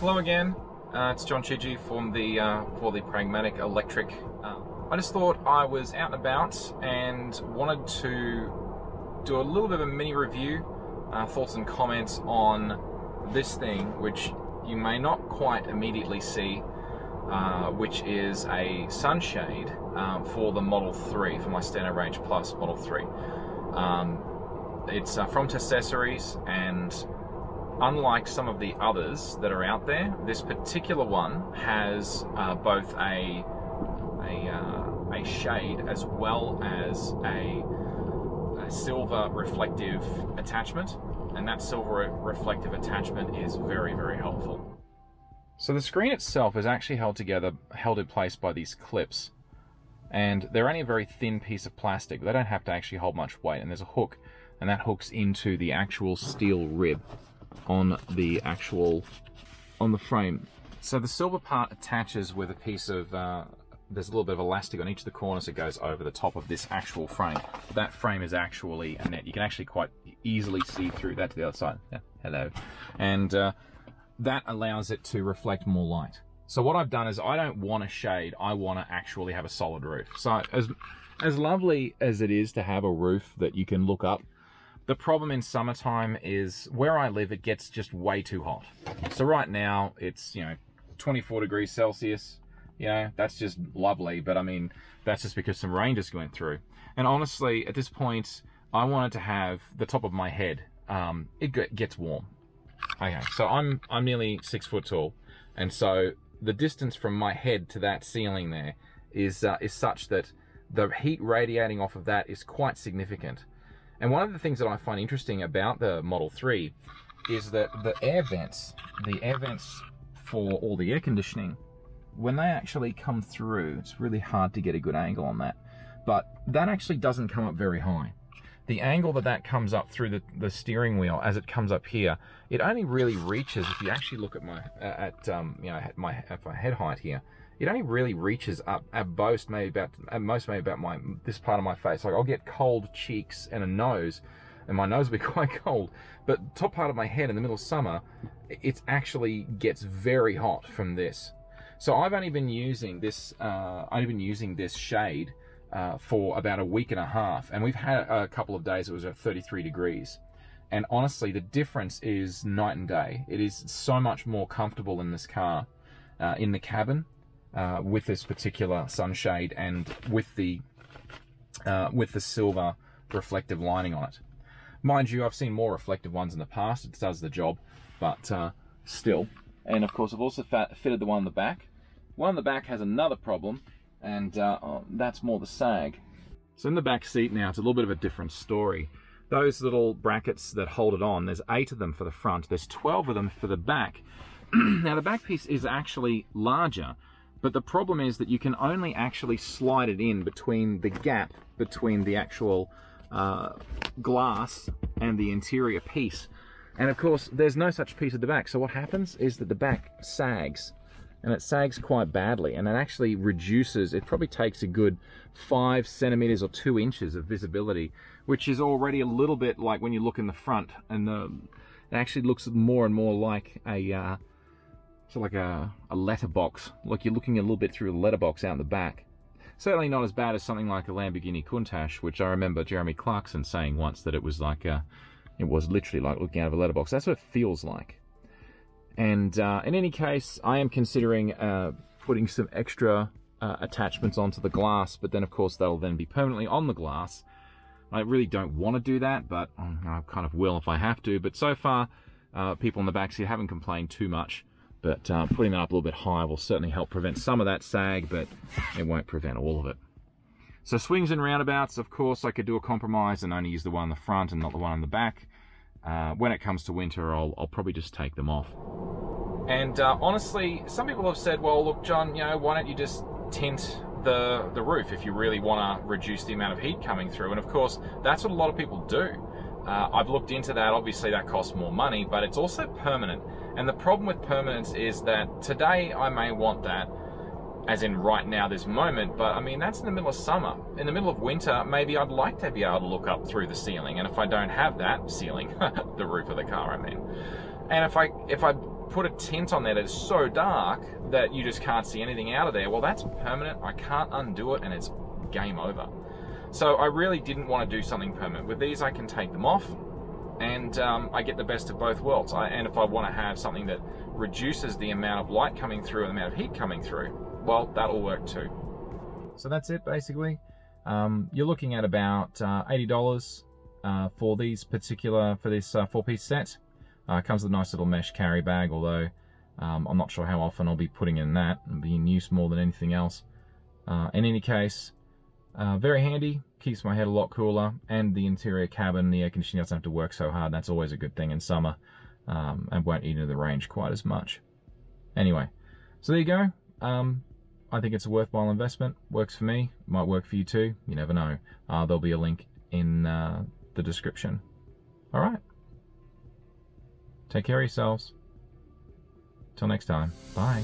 Hello again, uh, it's John Chidgey from the uh, for the Pragmatic Electric. Uh, I just thought I was out and about and wanted to do a little bit of a mini review, uh, thoughts and comments on this thing, which you may not quite immediately see, uh, which is a sunshade um, for the Model 3, for my Standard Range Plus Model 3. Um, it's uh, from Tessories and unlike some of the others that are out there, this particular one has uh, both a a, uh, a, shade as well as a, a, silver reflective attachment, and that silver reflective attachment is very very helpful. So the screen itself is actually held together, held in place by these clips, and they're only a very thin piece of plastic. They don't have to actually hold much weight, and there's a hook, and that hooks into the actual steel rib on the actual on the frame. So the silver part attaches with a piece of uh, there's a little bit of elastic on each of the corners that goes over the top of this actual frame. That frame is actually a net. You can actually quite easily see through that to the other side. Yeah, hello. And uh, that allows it to reflect more light. So what I've done is I don't want a shade. I want to actually have a solid roof. So as as lovely as it is to have a roof that you can look up the problem in summertime is where I live, it gets just way too hot. So right now it's, you know, 24 degrees Celsius. You know, that's just lovely. But I mean, that's just because some rain just went through. And honestly, at this point, I wanted to have the top of my head. Um, it gets warm. Okay, so I'm I'm nearly six foot tall, and so the distance from my head to that ceiling there is uh, is such that the heat radiating off of that is quite significant. And one of the things that I find interesting about the Model 3 is that the air vents, the air vents for all the air conditioning, when they actually come through, it's really hard to get a good angle on that. But that actually doesn't come up very high. The angle that that comes up through the, the steering wheel as it comes up here, it only really reaches, if you actually look at my, at, um, you know, at my, at my head height here, it only really reaches up at most maybe about at most maybe about my this part of my face. Like I'll get cold cheeks and a nose, and my nose will be quite cold. But top part of my head in the middle of summer, it actually gets very hot from this. So I've only been using this. Uh, I've been using this shade uh, for about a week and a half, and we've had a couple of days. It was at 33 degrees. And honestly, the difference is night and day. It is so much more comfortable in this car, uh, in the cabin uh, with this particular sunshade and with the uh, with the silver reflective lining on it. Mind you, I've seen more reflective ones in the past. It does the job, but uh, still. And of course, I've also fitted the one in the back. One in the back has another problem, and uh, oh, that's more the sag. So in the back seat now, it's a little bit of a different story. Those little brackets that hold it on, there's eight of them for the front. There's 12 of them for the back. now the back piece is actually larger, but the problem is that you can only actually slide it in between the gap between the actual uh, glass and the interior piece. And of course, there's no such piece at the back. So what happens is that the back sags and it sags quite badly and it actually reduces, it probably takes a good five centimeters or two inches of visibility, which is already a little bit like when you look in the front and the, it actually looks more and more like a, uh, so like a, a letterbox, like you're looking a little bit through a letterbox out in the back. Certainly not as bad as something like a Lamborghini Countach, which I remember Jeremy Clarkson saying once that it was like a, it was literally like looking out of a letterbox. That's what it feels like. And uh, in any case, I am considering uh, putting some extra uh, attachments onto the glass, but then of course that'll then be permanently on the glass. I really don't want to do that, but um, I kind of will if I have to. But so far, uh, people in the backseat haven't complained too much. But uh, putting that up a little bit higher will certainly help prevent some of that sag, but it won't prevent all of it. So swings and roundabouts, of course, I could do a compromise and only use the one on the front and not the one on the back. Uh, when it comes to winter, I'll, I'll probably just take them off. And uh, honestly, some people have said, well, look, John, you know, why don't you just tint the, the roof if you really want to reduce the amount of heat coming through? And of course, that's what a lot of people do. Uh, I've looked into that. Obviously, that costs more money, but it's also permanent. And the problem with permanence is that today I may want that, as in right now, this moment, but I mean, that's in the middle of summer. In the middle of winter, maybe I'd like to be able to look up through the ceiling. And if I don't have that ceiling, the roof of the car, I mean, and if I if I put a tent on there that is so dark that you just can't see anything out of there. Well, that's permanent. I can't undo it and it's game over. So I really didn't want to do something permanent. With these, I can take them off and um, I get the best of both worlds. I, and if I want to have something that reduces the amount of light coming through and the amount of heat coming through, well, that'll work too. So that's it basically. Um, you're looking at about uh, $80 uh, for these particular, for this uh, four piece set. Uh, comes with a nice little mesh carry bag, although um, I'm not sure how often I'll be putting in that. It'll be in use more than anything else. Uh, in any case, uh, very handy, keeps my head a lot cooler, and the interior cabin, the air conditioning doesn't have to work so hard. That's always a good thing in summer, um, and won't eat into the range quite as much. Anyway, so there you go. Um, I think it's a worthwhile investment. Works for me. Might work for you too. You never know. Uh, there'll be a link in uh, the description. All right. Take care of yourselves. Till next time. Bye.